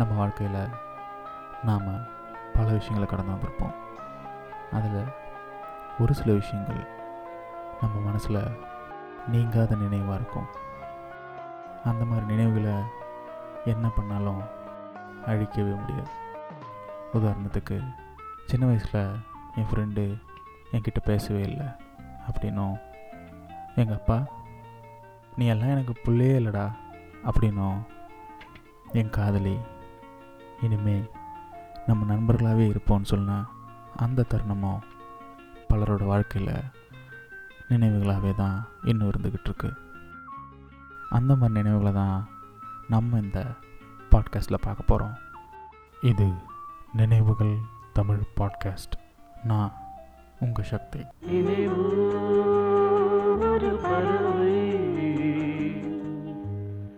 நம்ம வாழ்க்கையில் நாம் பல விஷயங்களை கடந்து வந்திருப்போம். அதில் ஒரு சில விஷயங்கள் நம்ம மனசில் நீங்காத நினைவாக இருக்கும். அந்த மாதிரி நினைவுகளை என்ன பண்ணாலும் அழிக்கவே முடியாது. உதாரணத்துக்கு சின்ன வயசில் என் ஃப்ரெண்டு என்கிட்ட பேசவே இல்லை அப்படின்னும் எங்கள் அப்பா நீ எல்லாம் எனக்கு பிள்ளையே இல்லைடா அப்படின்னும் என் காதலி இனிமே நம்ம நண்பர்களாகவே இருப்போம்னு சொன்ன அந்த தருணமும் பலரோட வாழ்க்கையில் நினைவுகளாகவே தான் இன்னும் இருந்துக்கிட்டு இருக்கு அந்த மாதிரி நினைவுகளை தான் நம்ம இந்த பாட்காஸ்ட்டில் பார்க்க போகிறோம் இது நினைவுகள் தமிழ் பாட்காஸ்ட் நான் உங்கள் சக்தி. நினைவு